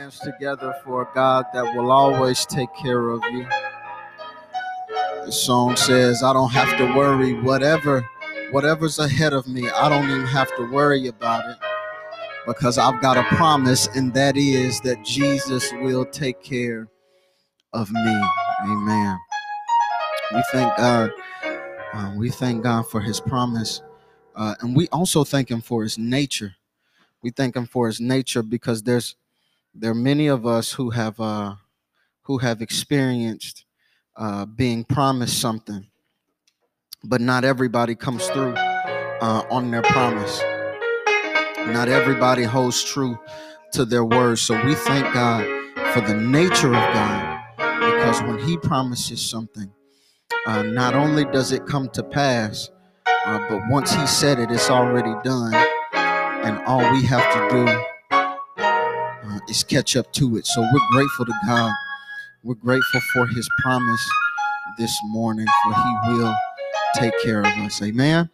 hands together for a God that will always take care of you. The song says, I don't have to worry whatever whatever's ahead of me. I don't even have to worry about it because I've got a promise and that is that Jesus will take care of me. Amen. We thank God. Uh, we thank God for his promise. Uh, and we also thank him for his nature. We thank him for his nature because there's there are many of us who have uh, who have experienced uh, being promised something, but not everybody comes through uh, on their promise. Not everybody holds true to their word. So we thank God for the nature of God, because when He promises something, uh, not only does it come to pass, uh, but once He said it, it's already done, and all we have to do uh, is catch up to it. So we're grateful to God. We're grateful for His promise this morning, for He will take care of us. Amen.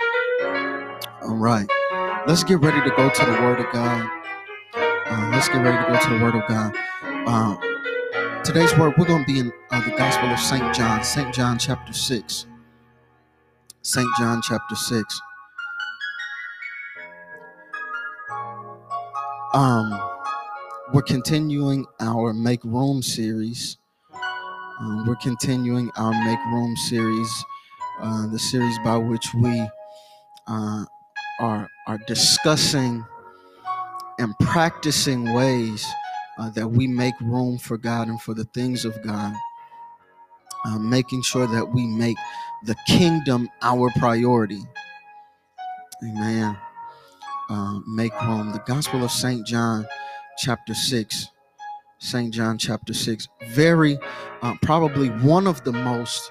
All right. Let's get ready to go to the Word of God. Uh, let's get ready to go to the Word of God. Uh, today's word, we're going to be in uh, the Gospel of St. John, St. John chapter 6. St. John chapter 6. Um, we're continuing our Make Room series. Um, we're continuing our Make Room series, uh, the series by which we uh, are are discussing and practicing ways uh, that we make room for God and for the things of God. Uh, making sure that we make the kingdom our priority. Amen. Uh, make room. The Gospel of St. John chapter 6. St. John chapter 6. Very, uh, probably one of the most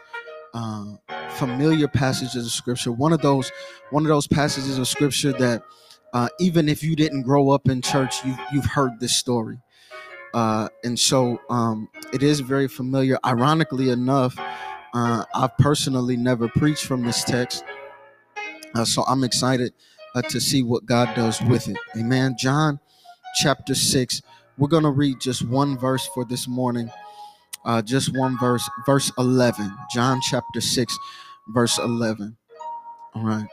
uh, familiar passages of scripture. One of those, one of those passages of scripture that uh, even if you didn't grow up in church, you, you've heard this story. Uh, and so um, it is very familiar. Ironically enough, uh, I've personally never preached from this text. Uh, so I'm excited to see what God does with it. Amen. John chapter 6. We're going to read just one verse for this morning. Uh, just one verse, verse 11. John chapter 6, verse 11. All right.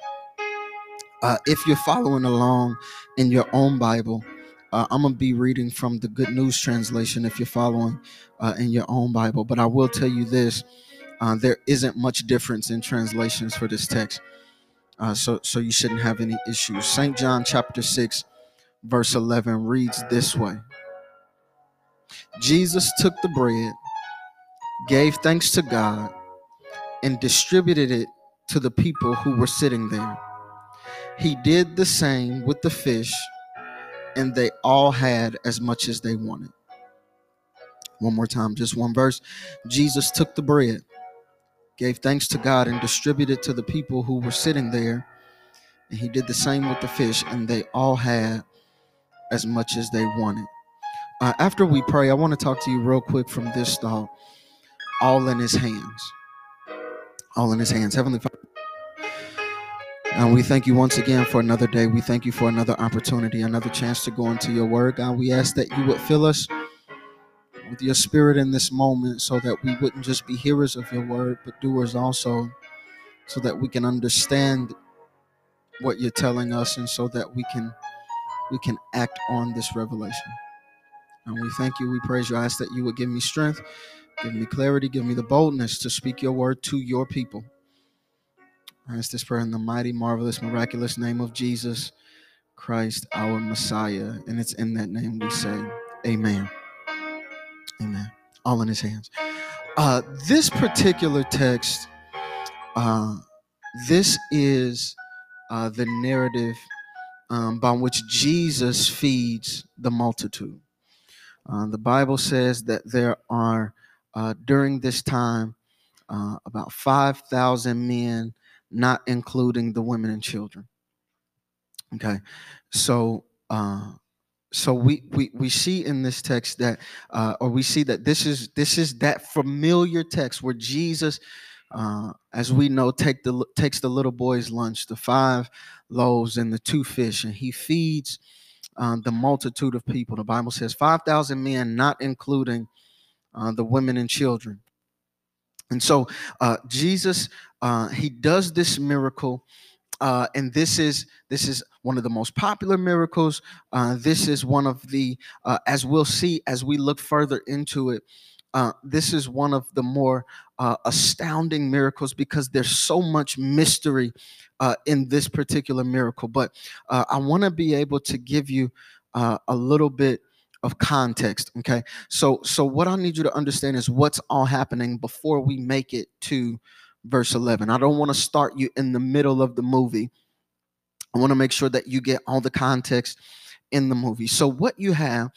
Uh, if you're following along in your own Bible, uh, I'm going to be reading from the Good News Translation if you're following uh, in your own Bible. But I will tell you this uh, there isn't much difference in translations for this text. Uh, so, so you shouldn't have any issues. St. John chapter 6, verse 11 reads this way Jesus took the bread, gave thanks to God, and distributed it to the people who were sitting there. He did the same with the fish, and they all had as much as they wanted. One more time, just one verse. Jesus took the bread, gave thanks to God, and distributed to the people who were sitting there. And he did the same with the fish, and they all had as much as they wanted. Uh, after we pray, I want to talk to you real quick from this thought all in his hands. All in his hands. Heavenly Father. And we thank you once again for another day. We thank you for another opportunity, another chance to go into your word. God, we ask that you would fill us with your spirit in this moment so that we wouldn't just be hearers of your word, but doers also, so that we can understand what you're telling us and so that we can we can act on this revelation. And we thank you, we praise you. I ask that you would give me strength, give me clarity, give me the boldness to speak your word to your people. I ask this prayer in the mighty, marvelous, miraculous name of Jesus Christ, our Messiah. And it's in that name we say, Amen. Amen. All in his hands. Uh, this particular text, uh, this is uh, the narrative um, by which Jesus feeds the multitude. Uh, the Bible says that there are, uh, during this time, uh, about 5,000 men, not including the women and children. Okay, so uh, so we, we we see in this text that, uh, or we see that this is this is that familiar text where Jesus, uh, as we know, take the takes the little boy's lunch, the five loaves and the two fish, and he feeds uh, the multitude of people. The Bible says 5,000 men, not including uh, the women and children. And so uh, Jesus, uh, he does this miracle. Uh, and this is this is one of the most popular miracles. Uh, this is one of the, uh, as we'll see as we look further into it, uh, this is one of the more uh, astounding miracles because there's so much mystery uh, in this particular miracle. But uh, I want to be able to give you uh, a little bit of context. Okay, so so what I need you to understand is what's all happening before we make it to verse 11. I don't want to start you in the middle of the movie. I want to make sure that you get all the context in the movie. So what you have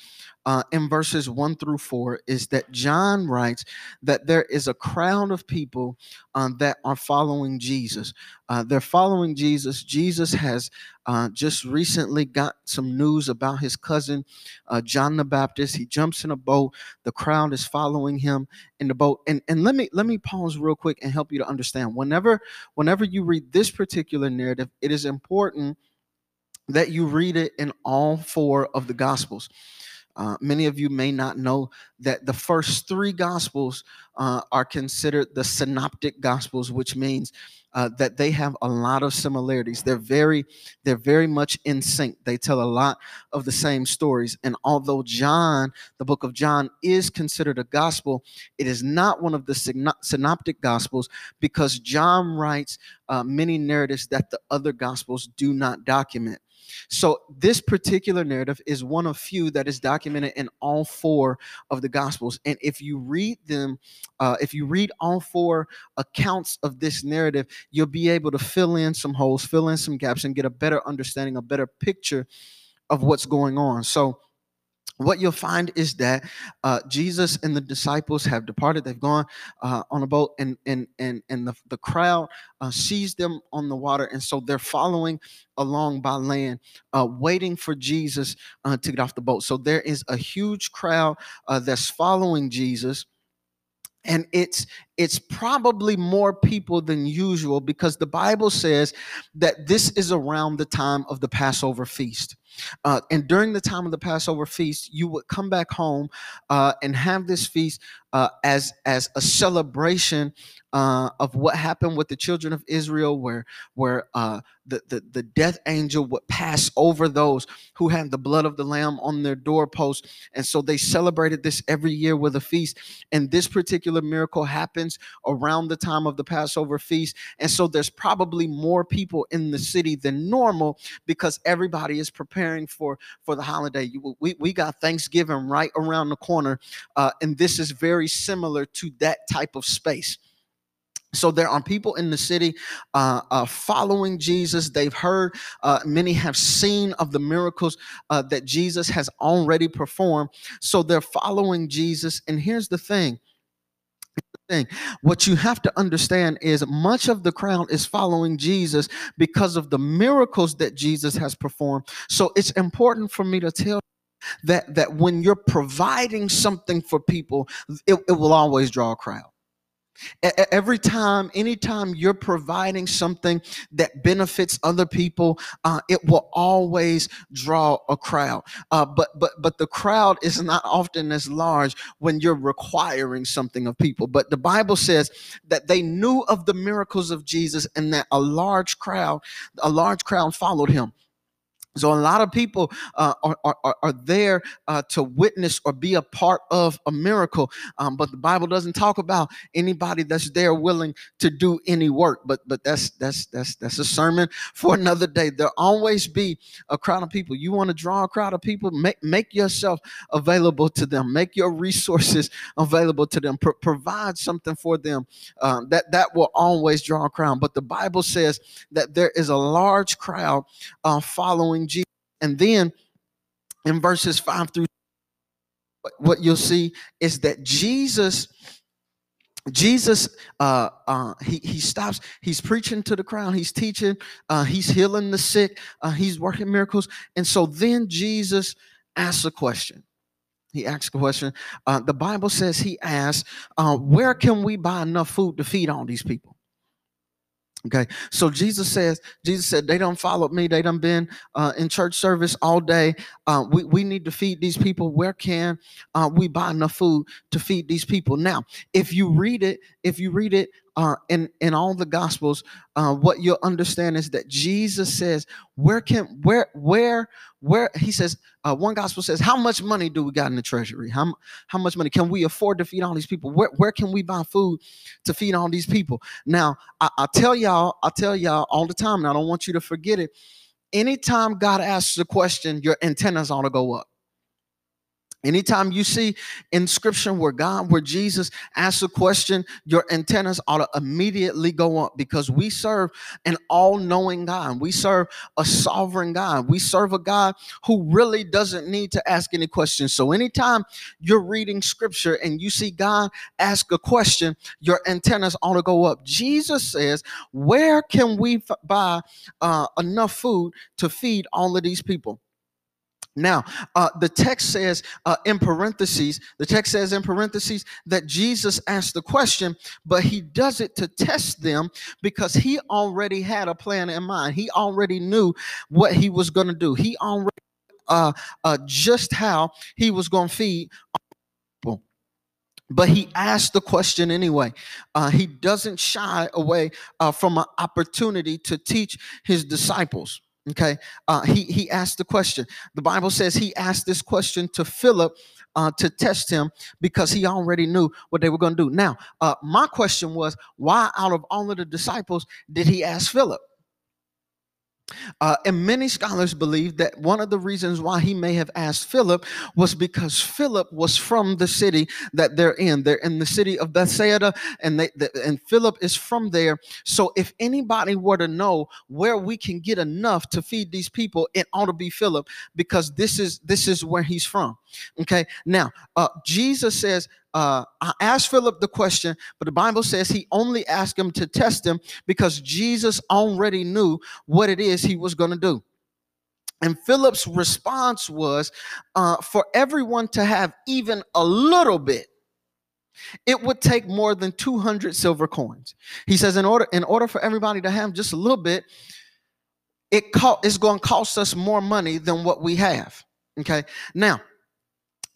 uh, in verses one through four is that John writes that there is a crowd of people uh, that are following Jesus. Uh, they're following Jesus. Jesus has uh, just recently got some news about his cousin, uh, John the Baptist. He jumps in a boat. The crowd is following him in the boat. And and let me let me pause real quick and help you to understand. Whenever whenever you read this particular narrative, it is important that you read it in all four of the gospels. Uh, many of you may not know that the first three gospels uh, are considered the synoptic gospels, which means uh, that they have a lot of similarities. They're very, they're very much in sync. They tell a lot of the same stories. And although John, the book of John, is considered a gospel, it is not one of the synoptic gospels because John writes uh, many narratives that the other gospels do not document. So, this particular narrative is one of few that is documented in all four of the Gospels. And if you read them, uh, if you read all four accounts of this narrative, you'll be able to fill in some holes, fill in some gaps, and get a better understanding, a better picture of what's going on. So, what you'll find is that uh, Jesus and the disciples have departed. They've gone uh, on a boat, and and and and the, the crowd uh, sees them on the water, and so they're following along by land, uh, waiting for Jesus uh, to get off the boat. So there is a huge crowd uh, that's following Jesus and it's it's probably more people than usual because the bible says that this is around the time of the passover feast uh, and during the time of the passover feast you would come back home uh, and have this feast uh, as as a celebration uh, of what happened with the children of Israel, where where uh, the, the the death angel would pass over those who had the blood of the lamb on their doorpost, and so they celebrated this every year with a feast. And this particular miracle happens around the time of the Passover feast, and so there's probably more people in the city than normal because everybody is preparing for for the holiday. We we got Thanksgiving right around the corner, uh, and this is very similar to that type of space. So there are people in the city uh, uh, following Jesus. They've heard, uh, many have seen of the miracles uh, that Jesus has already performed. So they're following Jesus. And here's the thing. Thing. What you have to understand is much of the crowd is following Jesus because of the miracles that Jesus has performed. So it's important for me to tell that that when you're providing something for people, it, it will always draw a crowd. Every time, anytime you're providing something that benefits other people, uh, it will always draw a crowd. Uh, but but but the crowd is not often as large when you're requiring something of people. But the Bible says that they knew of the miracles of Jesus and that a large crowd, a large crowd followed him. So a lot of people uh, are, are, are there uh, to witness or be a part of a miracle, um, but the Bible doesn't talk about anybody that's there willing to do any work. But but that's that's that's that's a sermon for another day. There'll always be a crowd of people. You want to draw a crowd of people, make make yourself available to them. Make your resources available to them. Pro- provide something for them. Um, that that will always draw a crowd. But the Bible says that there is a large crowd uh, following Jesus. And then in verses five through what you'll see is that Jesus Jesus, uh, uh, he, he stops, he's preaching to the crowd, he's teaching, uh, he's healing the sick, uh, he's working miracles. And so then Jesus asks a question. He asks a question. Uh, the Bible says he asks, uh, Where can we buy enough food to feed all these people? Okay, so Jesus says, Jesus said, they don't follow me. They done been uh, in church service all day. Uh, we, we need to feed these people. Where can uh, we buy enough food to feed these people? Now, if you read it, if you read it uh, in in all the gospels, uh, what you'll understand is that Jesus says, "Where can where where where?" He says, uh, one gospel says, "How much money do we got in the treasury? How how much money can we afford to feed all these people? Where where can we buy food to feed all these people?" Now, I, I tell y'all, I tell y'all all the time, and I don't want you to forget it. Anytime God asks a question, your antennas ought to go up. Anytime you see in scripture where God, where Jesus asks a question, your antennas ought to immediately go up because we serve an all knowing God. We serve a sovereign God. We serve a God who really doesn't need to ask any questions. So, anytime you're reading scripture and you see God ask a question, your antennas ought to go up. Jesus says, Where can we f- buy uh, enough food to feed all of these people? Now, uh, the text says uh, in parentheses, the text says in parentheses that Jesus asked the question, but he does it to test them because he already had a plan in mind. He already knew what he was going to do. He already uh, uh, just how he was going to feed people. But he asked the question anyway. Uh, he doesn't shy away uh, from an opportunity to teach his disciples. Okay, uh, he he asked the question. The Bible says he asked this question to Philip uh, to test him because he already knew what they were going to do. Now, uh, my question was, why out of all of the disciples did he ask Philip? Uh, and many scholars believe that one of the reasons why he may have asked Philip was because Philip was from the city that they're in. They're in the city of Bethsaida, and they, the, and Philip is from there. So if anybody were to know where we can get enough to feed these people, it ought to be Philip because this is this is where he's from. Okay. Now, uh, Jesus says, uh, I asked Philip the question, but the Bible says he only asked him to test him because Jesus already knew what it is he was going to do. And Philip's response was uh, for everyone to have even a little bit, it would take more than 200 silver coins. He says, in order, in order for everybody to have just a little bit, it co- it's going to cost us more money than what we have. Okay. Now,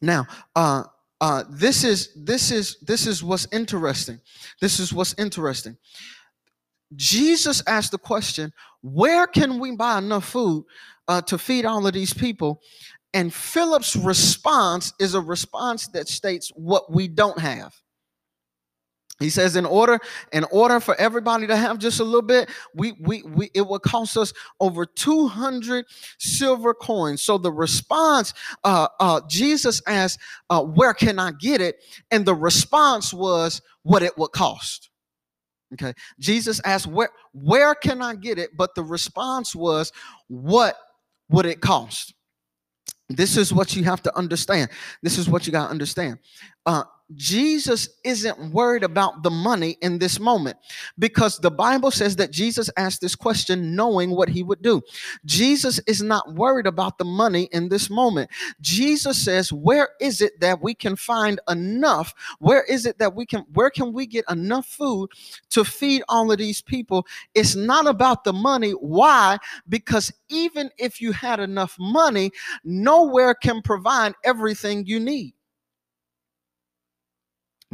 now, uh, uh, this is this is this is what's interesting. This is what's interesting. Jesus asked the question, "Where can we buy enough food uh, to feed all of these people?" And Philip's response is a response that states what we don't have. He says, in order, in order for everybody to have just a little bit, we we we it would cost us over 200 silver coins. So the response, uh, uh, Jesus asked, uh, where can I get it? And the response was what it would cost. Okay. Jesus asked, where, where can I get it? But the response was, what would it cost? This is what you have to understand. This is what you got to understand. Uh, Jesus isn't worried about the money in this moment because the Bible says that Jesus asked this question knowing what he would do. Jesus is not worried about the money in this moment. Jesus says, Where is it that we can find enough? Where is it that we can, where can we get enough food to feed all of these people? It's not about the money. Why? Because even if you had enough money, nowhere can provide everything you need.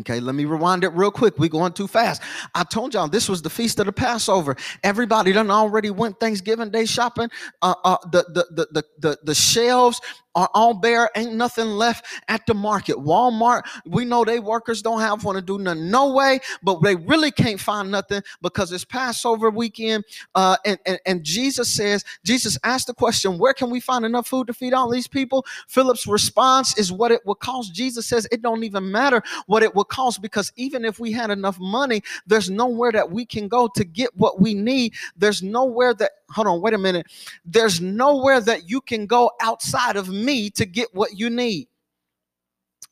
Okay, let me rewind it real quick. we going too fast. I told y'all this was the feast of the Passover. Everybody done already went Thanksgiving Day shopping. Uh, uh, the, the, the, the, the, the shelves are all bare. Ain't nothing left at the market. Walmart, we know they workers don't have want to do nothing. No way, but they really can't find nothing because it's Passover weekend. Uh, and, and, and Jesus says, Jesus asked the question, where can we find enough food to feed all these people? Philip's response is what it will cost. Jesus says it don't even matter what it will cost because even if we had enough money, there's nowhere that we can go to get what we need. There's nowhere that hold on, wait a minute. There's nowhere that you can go outside of me to get what you need.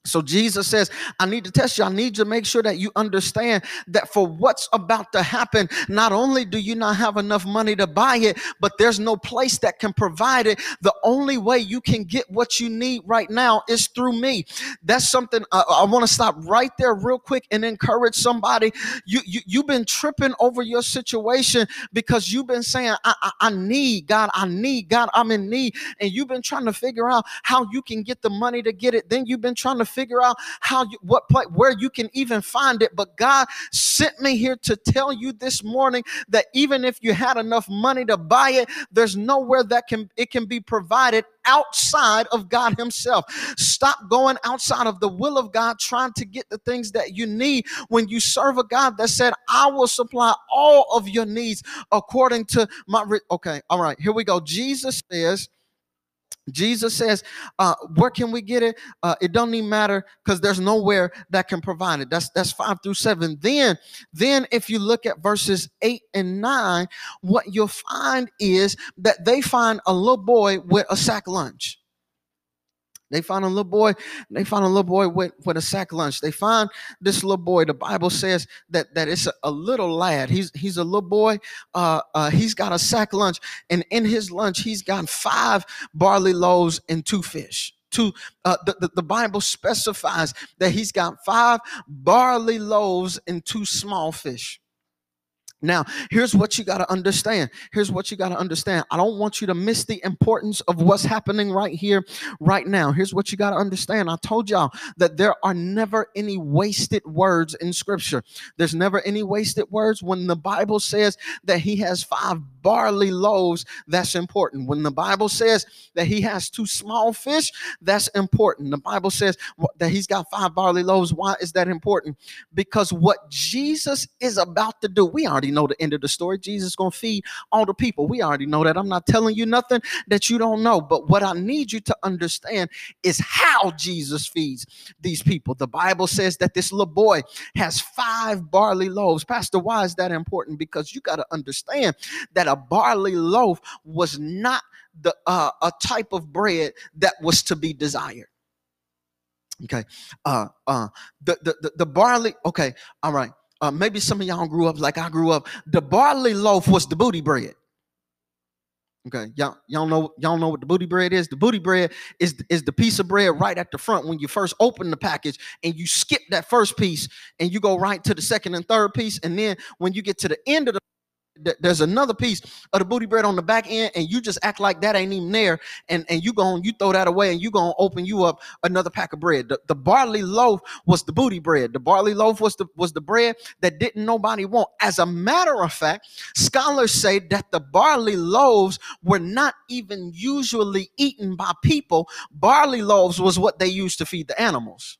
So Jesus says, I need to test you. I need to make sure that you understand that for what's about to happen, not only do you not have enough money to buy it, but there's no place that can provide it. The only way you can get what you need right now is through me. That's something uh, I want to stop right there real quick and encourage somebody. You, you, you've been tripping over your situation because you've been saying, I, I, I need God, I need God, I'm in need. And you've been trying to figure out how you can get the money to get it. Then you've been trying to figure out how you what place where you can even find it. But God sent me here to tell you this morning that even if you had enough money to buy it, there's nowhere that can it can be provided outside of God Himself. Stop going outside of the will of God, trying to get the things that you need when you serve a God that said, I will supply all of your needs according to my. Re-. Okay, all right, here we go. Jesus says, Jesus says, uh, where can we get it? Uh, it don't even matter because there's nowhere that can provide it. That's that's five through seven. Then, then if you look at verses eight and nine, what you'll find is that they find a little boy with a sack lunch. They find a little boy, they find a little boy with, with a sack lunch. They find this little boy. The Bible says that, that it's a, a little lad. He's he's a little boy. Uh, uh, he's got a sack lunch, and in his lunch, he's got five barley loaves and two fish Two. uh, the, the, the, bible specifies that he's got five barley loaves and two small fish now, here's what you got to understand. Here's what you got to understand. I don't want you to miss the importance of what's happening right here, right now. Here's what you got to understand. I told y'all that there are never any wasted words in scripture. There's never any wasted words. When the Bible says that he has five barley loaves, that's important. When the Bible says that he has two small fish, that's important. The Bible says that he's got five barley loaves. Why is that important? Because what Jesus is about to do, we already know the end of the story. Jesus is going to feed all the people. We already know that. I'm not telling you nothing that you don't know. But what I need you to understand is how Jesus feeds these people. The Bible says that this little boy has five barley loaves. Pastor, why is that important? Because you got to understand that a barley loaf was not the uh, a type of bread that was to be desired. Okay. Uh uh the, the the the barley, okay, all right. Uh, maybe some of y'all grew up like I grew up. The barley loaf was the booty bread. Okay, y'all, y'all know y'all know what the booty bread is. The booty bread is is the piece of bread right at the front when you first open the package, and you skip that first piece and you go right to the second and third piece, and then when you get to the end of the there's another piece of the booty bread on the back end and you just act like that ain't even there and and you go you throw that away and you gonna open you up another pack of bread. The, the barley loaf was the booty bread. The barley loaf was the was the bread that didn't nobody want. As a matter of fact scholars say that the barley loaves were not even usually eaten by people. Barley loaves was what they used to feed the animals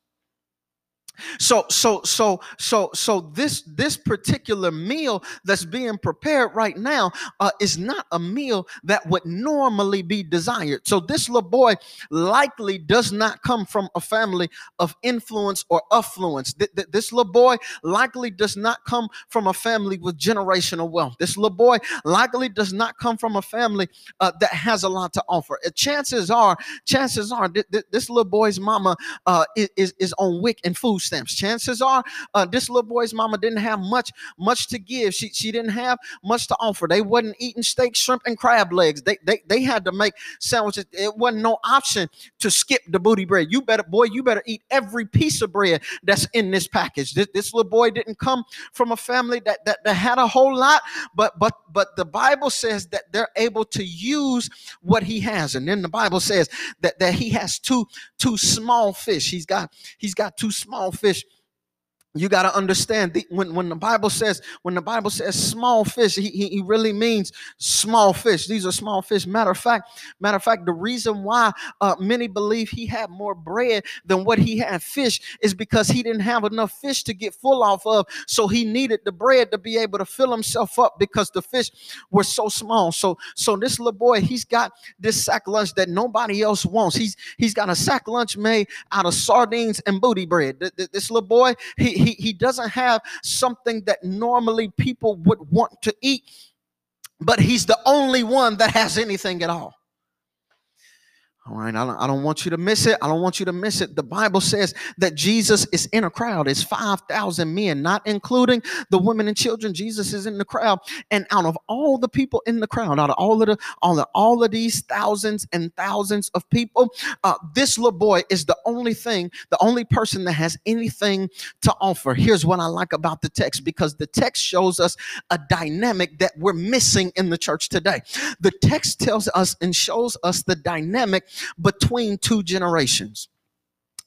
so so so so so this this particular meal that's being prepared right now uh, is not a meal that would normally be desired. So this little boy likely does not come from a family of influence or affluence. Th- th- this little boy likely does not come from a family with generational wealth. This little boy likely does not come from a family uh, that has a lot to offer. Uh, chances are, chances are, th- this little boy's mama uh, is is on WIC and food stamps. Chances are, uh, this little boy's mama didn't have much, much to give. She she didn't have much to offer. They wasn't eating steak, shrimp, and crab legs. They they they had to make sandwiches. It wasn't no option to skip the booty bread. You better, boy, you better eat every piece of bread that's in this package. This, this little boy didn't come from a family that, that that had a whole lot, but but but the Bible says that they're able to use what he has, and then the Bible says that that he has two two small fish. He's got he's got two small fish you got to understand the, when, when the bible says when the bible says small fish he, he, he, really means small fish. These are small fish. Matter of fact matter of fact the reason why uh, many believe he had more bread than what he had fish is because he didn't have enough fish to get full off of. So he needed the bread to be able to fill himself up because the fish were so small. So so this little boy he's got this sack lunch that nobody else wants. He's he's got a sack lunch made out of sardines and booty bread. This little boy he he, he doesn't have something that normally people would want to eat, but he's the only one that has anything at all. All right, I don't, I don't want you to miss it. I don't want you to miss it. The Bible says that Jesus is in a crowd. It's 5,000 men, not including the women and children. Jesus is in the crowd. And out of all the people in the crowd, out of all of the all of, all of these thousands and thousands of people, uh, this little boy is the only thing, the only person that has anything to offer. Here's what I like about the text because the text shows us a dynamic that we're missing in the church today. The text tells us and shows us the dynamic between two generations.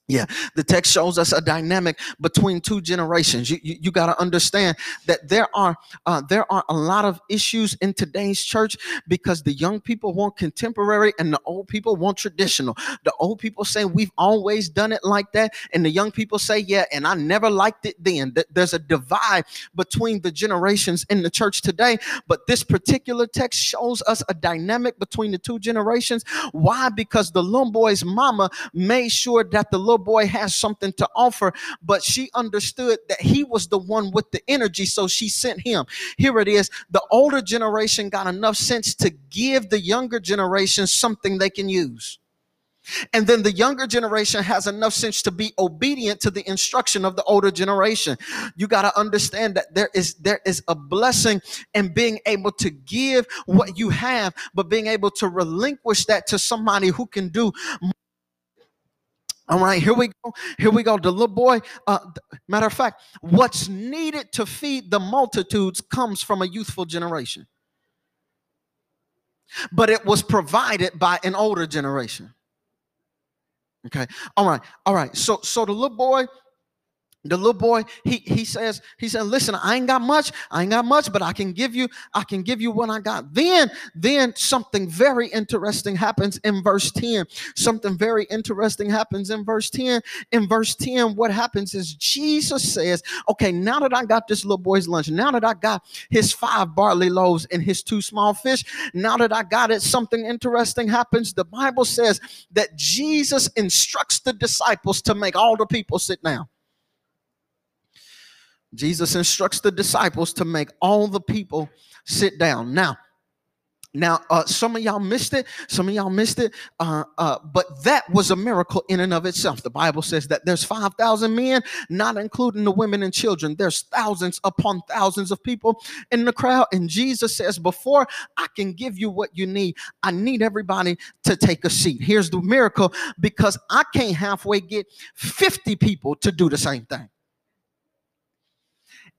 Yeah, the text shows us a dynamic between two generations. You, you, you got to understand that there are uh, there are a lot of issues in today's church because the young people want contemporary and the old people want traditional. The old people say we've always done it like that, and the young people say yeah, and I never liked it then. There's a divide between the generations in the church today, but this particular text shows us a dynamic between the two generations. Why? Because the little boy's mama made sure that the little little boy has something to offer, but she understood that he was the one with the energy, so she sent him. Here it is. The older generation got enough sense to give the younger generation something they can use. And then the younger generation has enough sense to be obedient to the instruction of the older generation. You got to understand that there is there is a blessing in being able to give what you have, but being able to relinquish that to somebody who can do all right, here we go. Here we go. The little boy, uh, matter of fact, what's needed to feed the multitudes comes from a youthful generation. But it was provided by an older generation. Okay. All right. All right. So so the little boy the little boy he he says he said listen i ain't got much. I ain't got much but i can give you i can give you what i got. Then then something very interesting happens in verse 10 something very interesting happens in verse 10 in verse 10 what happens is jesus says okay now that i got this little boy's lunch now that i got his five barley loaves and his two small fish now that i got it something interesting happens. The bible says that jesus instructs the disciples to make all the people sit down Jesus instructs the disciples to make all the people sit down. Now, now, uh, some of y'all missed it. Some of y'all missed it. Uh, uh, but that was a miracle in and of itself. The Bible says that there's 5,000 men, not including the women and children. There's thousands upon thousands of people in the crowd. And Jesus says, Before I can give you what you need, I need everybody to take a seat. Here's the miracle because I can't halfway get 50 people to do the same thing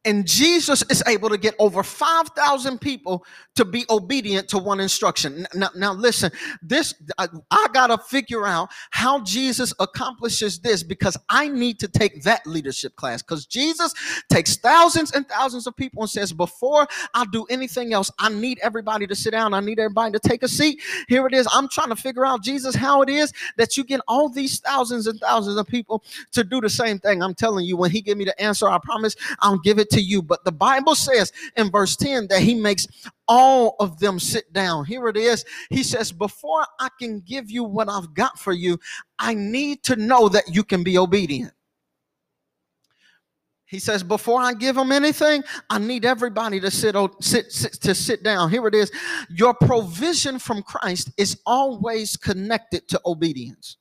and Jesus is able to get over 5,000 people to be obedient to one instruction. Now, now listen, this I, I got to figure out how Jesus accomplishes this because I need to take that leadership class because Jesus takes thousands and thousands of people and says, Before I do anything else, I need everybody to sit down. I need everybody to take a seat. Here it is. I'm trying to figure out, Jesus, how it is that you get all these thousands and thousands of people to do the same thing. I'm telling you, when He give me the answer, I promise I'll give it to to you. But the Bible says in verse 10 that he makes all of them sit down. Here it is. He says, Before I can give you what I've got for you, I need to know that you can be obedient. He says, before I give them anything, I need everybody to sit, sit, sit, to sit down. Here it is. Your provision from Christ is always connected to obedience.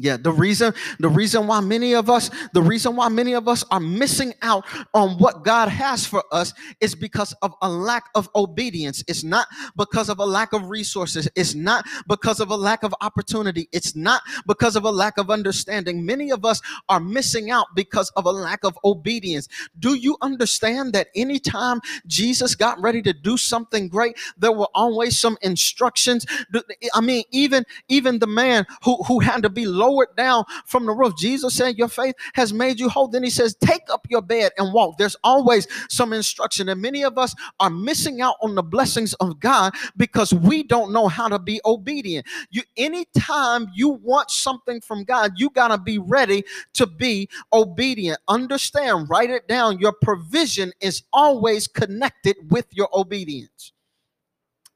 Yeah, the reason the reason why many of us the reason why many of us are missing out on what God has for us is because of a lack of obedience. It's not because of a lack of resources. It's not because of a lack of opportunity. It's not because of a lack of understanding. Many of us are missing out because of a lack of obedience. Do you understand that anytime Jesus got ready to do something great, there were always some instructions? I mean, even even the man who who had to be low lowered down from the roof. Jesus said, Your faith has made you whole. Then he says, Take up your bed and walk. There's always some instruction. And many of us are missing out on the blessings of God because we don't know how to be obedient. You anytime you want something from God, you gotta be ready to be obedient. Understand, write it down. Your provision is always connected with your obedience.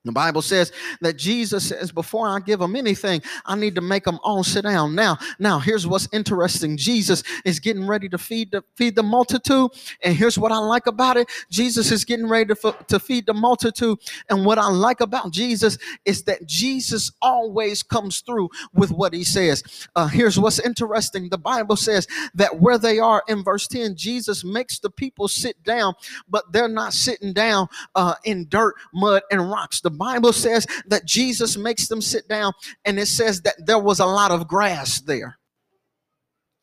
The Bible says that Jesus says, before I give them anything, I need to make them all sit down. Now, now here's what's interesting. Jesus is getting ready to feed the feed the multitude. And here's what I like about it. Jesus is getting ready to, to feed the multitude. And what I like about Jesus is that Jesus always comes through with what he says. Uh, here's what's interesting. The Bible says that where they are in verse 10, Jesus makes the people sit down, but they're not sitting down uh, in dirt, mud, and rocks. The Bible says that Jesus makes them sit down, and it says that there was a lot of grass there.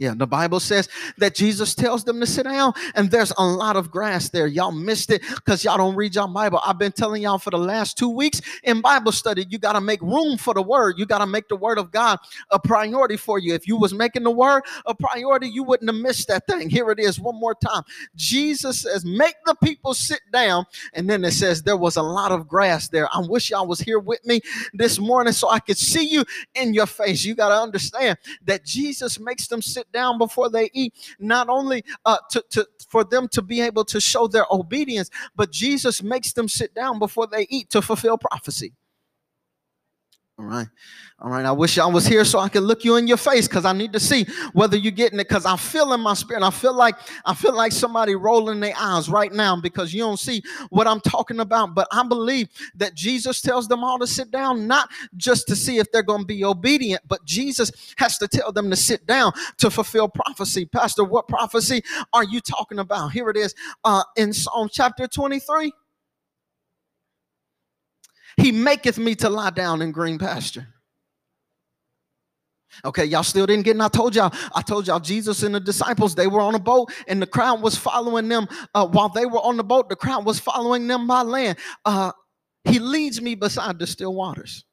Yeah, the Bible says that Jesus tells them to sit down, and there's a lot of grass there. Y'all missed it because y'all don't read your Bible. I've been telling y'all for the last two weeks in Bible study, you got to make room for the word. You got to make the word of God a priority for you. If you was making the word a priority, you wouldn't have missed that thing. Here it is one more time. Jesus says, Make the people sit down. And then it says there was a lot of grass there. I wish y'all was here with me this morning so I could see you in your face. You got to understand that Jesus makes them sit down before they eat, not only uh, to, to, for them to be able to show their obedience, but Jesus makes them sit down before they eat to fulfill prophecy. All right. All right. I wish I was here so I could look you in your face because I need to see whether you're getting it. Because I feel in my spirit. I feel like I feel like somebody rolling their eyes right now because you don't see what I'm talking about. But I believe that Jesus tells them all to sit down, not just to see if they're going to be obedient, but Jesus has to tell them to sit down to fulfill prophecy. Pastor, what prophecy are you talking about? Here it is uh, in Psalm chapter 23. He maketh me to lie down in green pasture. Okay, y'all still didn't get, and I told y'all, I told y'all, Jesus and the disciples, they were on a boat, and the crowd was following them. Uh, while they were on the boat, the crowd was following them by land. Uh, he leads me beside the still waters.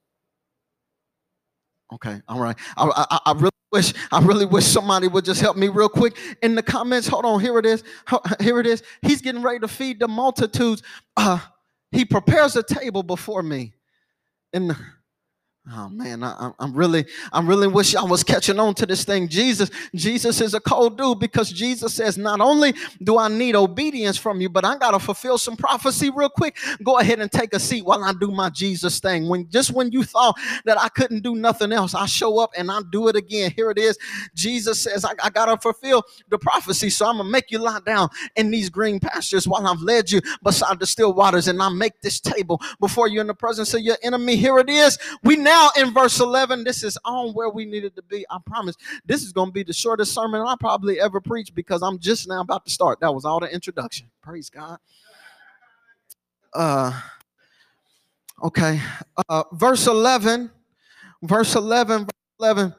Okay, all right. I, I, I, really wish, I really wish somebody would just help me real quick in the comments. Hold on, here it is. Here it is. He's getting ready to feed the multitudes. Uh, he prepares a table before me. And oh man, I, am really, I'm really wish I was catching on to this thing. Jesus, Jesus is a cold dude because Jesus says, not only do I need obedience from you, but I gotta fulfill some prophecy real quick. Go ahead and take a seat while I do my Jesus thing. When just when you thought that I couldn't do nothing else, I show up and I do it again. Here it is. Jesus says, I, I gotta fulfill the prophecy, so I'm gonna make you lie down in these green pastures while I've led you beside the still waters, and I make this table before you in the presence of your enemy. Here it is. We now now in verse 11, this is on where we needed to be. I promise this is going to be the shortest sermon I probably ever preached because I'm just now about to start. That was all the introduction. Praise God. Uh, okay. Uh, verse 11, verse 11, verse 11.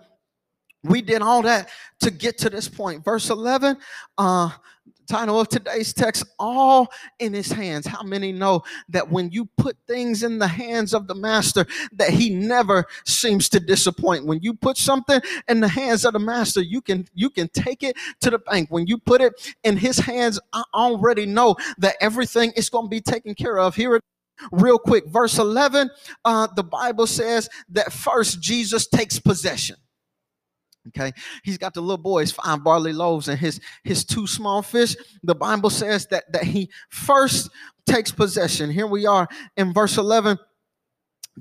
We did all that to get to this point. Verse 11, uh, title of today's text all in his hands. How many know that when you put things in the hands of the master that he never seems to disappoint? When you put something in the hands of the master you can you can take it to the bank. When you put it in his hands i already know that everything is going to be taken care of. Here it real quick. Verse 11 uh, the bible says that first jesus takes possession Okay, he's got the little boys, five barley loaves, and his his two small fish. The Bible says that that he first takes possession. Here we are in verse 11.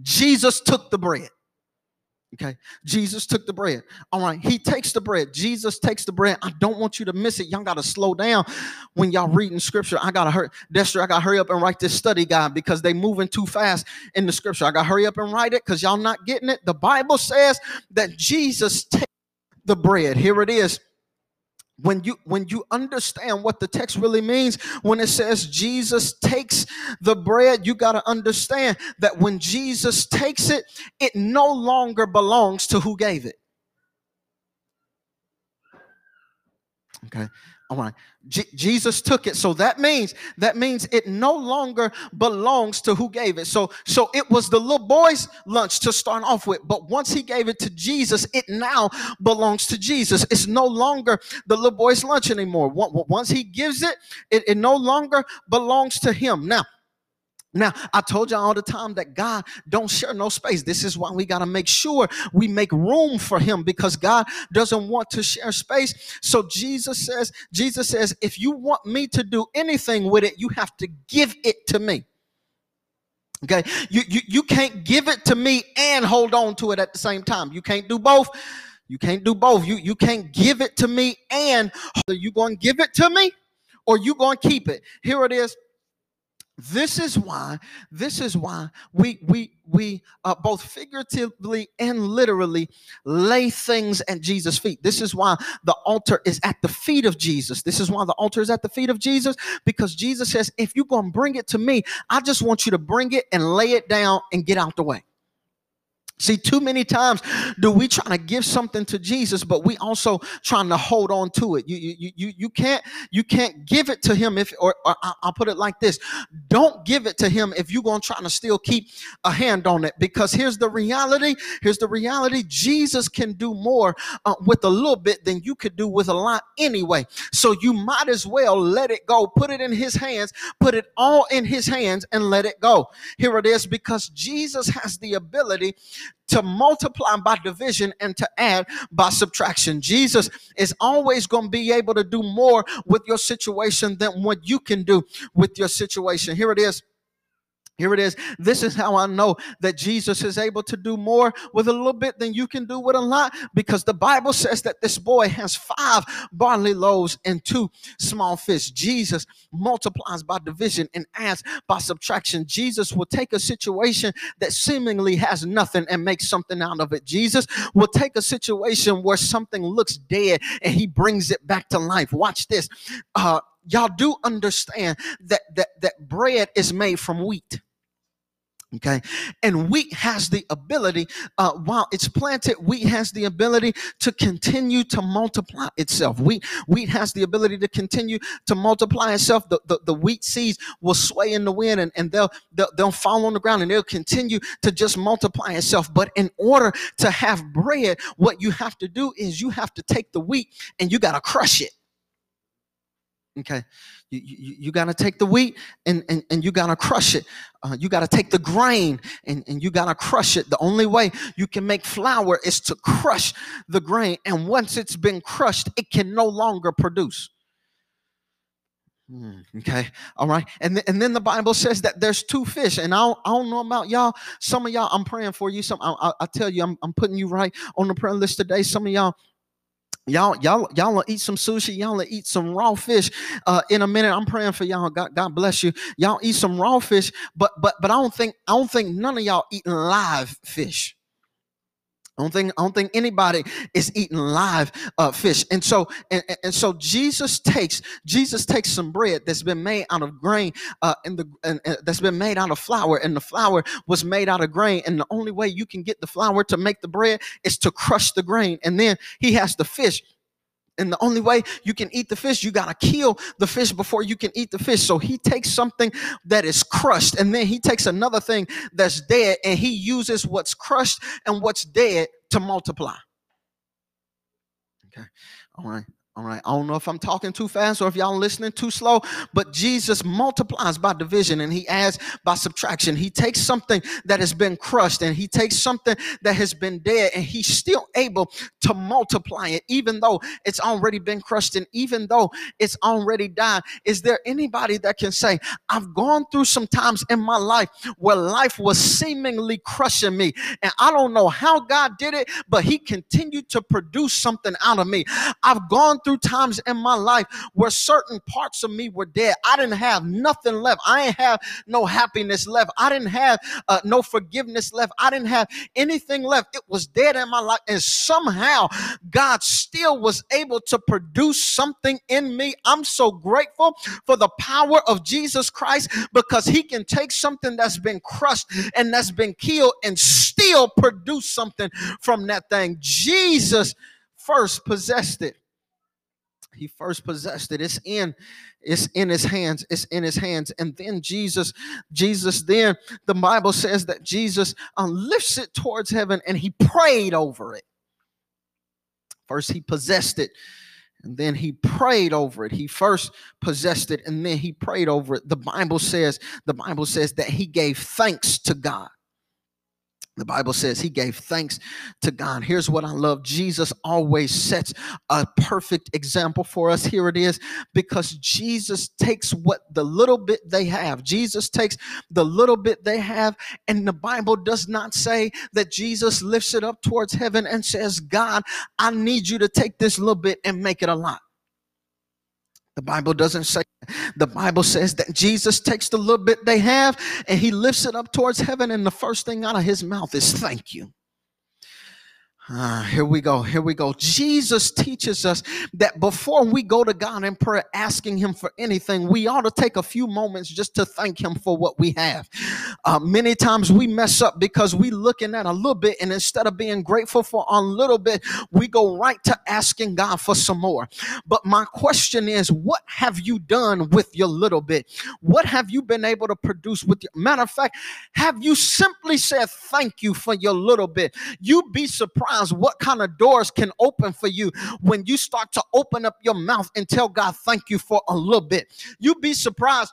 Jesus took the bread. Okay, Jesus took the bread. All right, he takes the bread. Jesus takes the bread. I don't want you to miss it. Y'all got to slow down when y'all reading scripture. I gotta hurry, Dexter. I gotta hurry up and write this study guide because they moving too fast in the scripture. I gotta hurry up and write it because y'all not getting it. The Bible says that Jesus takes the bread. Here it is. When you when you understand what the text really means, when it says Jesus takes the bread, you got to understand that when Jesus takes it, it no longer belongs to who gave it. Okay. All right. J- Jesus took it. So that means that means it no longer belongs to who gave it. So so it was the little boy's lunch to start off with, but once he gave it to Jesus, it now belongs to Jesus. It's no longer the little boy's lunch anymore. Once he gives it, it, it no longer belongs to him. Now, now, I told you all all the time that God don't share no space. This is why we got to make sure we make room for him because God doesn't want to share space. So Jesus says, Jesus says, if you want me to do anything with it, you have to give it to me. Okay, you, you you can't give it to me and hold on to it at the same time. You can't do both. You can't do both. You you can't give it to me and are you going to give it to me or you going to keep it? Here it is. This is why, this is why we we we uh, both figuratively and literally lay things at Jesus' feet. This is why the altar is at the feet of Jesus. This is why the altar is at the feet of Jesus because Jesus says, if you're to bring it to me, I just want you to bring it and lay it down and get out the way. See, too many times do we try to give something to Jesus, but we also trying to hold on to it. You, you, you, you can't, you can't give it to him if, or, or I'll put it like this: Don't give it to him if you're gonna try to still keep a hand on it. Because here's the reality. Here's the reality. Jesus can do more uh, with a little bit than you could do with a lot anyway. So you might as well let it go. Put it in His hands. Put it all in His hands and let it go. Here it is. Because Jesus has the ability to multiply by division and to add by subtraction. Jesus is always going to be able to do more with your situation than what you can do with your situation. Here it is. Here it is. This is how I know that Jesus is able to do more with a little bit than you can do with a lot because the Bible says that this boy has five barley loaves and two small fish. Jesus multiplies by division and adds by subtraction. Jesus will take a situation that seemingly has nothing and make something out of it. Jesus will take a situation where something looks dead and he brings it back to life. Watch this. Uh, y'all do understand that, that, that bread is made from wheat. Okay. And wheat has the ability, uh, while it's planted, wheat has the ability to continue to multiply itself. Wheat, wheat has the ability to continue to multiply itself. The, the, the wheat seeds will sway in the wind and, and they'll, they'll, they'll fall on the ground and they'll continue to just multiply itself. But in order to have bread, what you have to do is you have to take the wheat and you got to crush it. Okay. You, you, you got to take the wheat and, and, and you got to crush it. Uh, you got to take the grain and, and you got to crush it. The only way you can make flour is to crush the grain. And once it's been crushed, it can no longer produce. Hmm, okay, all right, and th- and then the Bible says that there's two fish, and I don't, I don't know about y'all. Some of y'all, I'm praying for you. Some I, I, I tell you, I'm, I'm putting you right on the prayer list today. Some of y'all, Y'all, y'all, y'all eat some sushi. Y'all eat some raw fish. Uh, in a minute, I'm praying for y'all. God, God bless you. Y'all eat some raw fish, but but but I don't think I don't think none of y'all eating live fish. I don't think I don't think anybody is eating live uh, fish, and so and, and so Jesus takes Jesus takes some bread that's been made out of grain, uh, and the and, and that's been made out of flour, and the flour was made out of grain, and the only way you can get the flour to make the bread is to crush the grain, and then he has the fish and the only way you can eat the fish, you got to kill the fish before you can eat the fish. So he takes something that is crushed and then he takes another thing that's dead and he uses what's crushed and what's dead to multiply. Okay. All right. All right. I don't know if I'm talking too fast or if y'all listening too slow, but Jesus multiplies by division and he adds by subtraction. He takes something that has been crushed and he takes something that has been dead and he's still able to multiply it, even though it's already been crushed and even though it's already died. Is there anybody that can say, I've gone through some times in my life where life was seemingly crushing me and I don't know how God did it, but he continued to produce something out of me. I've gone through through times in my life where certain parts of me were dead. I didn't have nothing left. I didn't have no happiness left. I didn't have uh, no forgiveness left. I didn't have anything left. It was dead in my life. And somehow God still was able to produce something in me. I'm so grateful for the power of Jesus Christ because he can take something that's been crushed and that's been killed and still produce something from that thing. Jesus first possessed it he first possessed it. It's in it's in his hands it's in his hands. And then jesus jesus then the bible says that jesus um, lifts it towards heaven and he prayed over it. First he possessed it and then he prayed over it. He first possessed it and then he prayed over it. The bible says the bible says that he gave thanks to god The Bible says he gave thanks to God. Here's what I love Jesus always sets a perfect example for us. Here it is because Jesus takes what the little bit they have, Jesus takes the little bit they have, and the Bible does not say that Jesus lifts it up towards heaven and says, God, I need you to take this little bit and make it a lot. The Bible doesn't say, the Bible says that Jesus takes the little bit they have and he lifts it up towards heaven, and the first thing out of his mouth is thank you. Uh, here we go. Here we go. Jesus teaches us that before we go to God in prayer asking Him for anything, we ought to take a few moments just to thank Him for what we have. Uh, many times we mess up because we looking at a little bit, and instead of being grateful for a little bit, we go right to asking God for some more. But my question is, what have you done with your little bit? What have you been able to produce with your matter of fact? Have you simply said thank you for your little bit? You'd be surprised what kind of doors can open for you when you start to open up your mouth and tell God, thank you for a little bit. You'd be surprised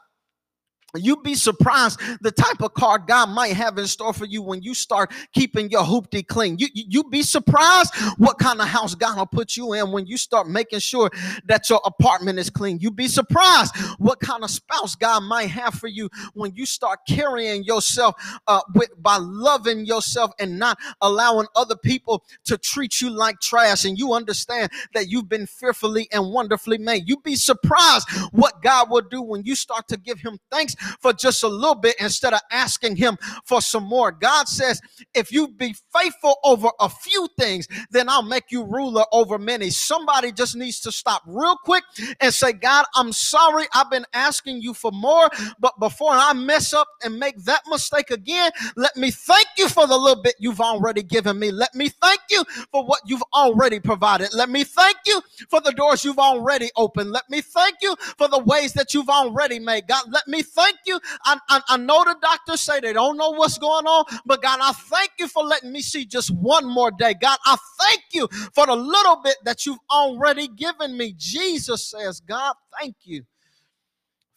You'd be surprised the type of car God might have in store for you when you start keeping your hoopty clean. You, you, would be surprised what kind of house God will put you in when you start making sure that your apartment is clean. You'd be surprised what kind of spouse God might have for you when you start carrying yourself uh, with, by loving yourself and not allowing other people to treat you like trash. And you understand that you've been fearfully and wonderfully made. You'd be surprised what God will do when you start to give Him thanks for just a little bit instead of asking Him for some more. God says, if you be faithful over a few things, then I'll make you ruler over many. Somebody just needs to stop real quick and say, God, I'm sorry. I've been asking you for more, but before I mess up and make that mistake again, let me thank you for the little bit you've already given me. Let me thank you for what you've already provided. Let me thank you for the doors you've already opened. Let me thank you for the ways that you've already made. God, let me thank thank you. I, I, I know the doctors say they don't know what's going on, but God, I thank you for letting me see just one more day. God, I thank you for the little bit that you've already given me. Jesus says, God, thank you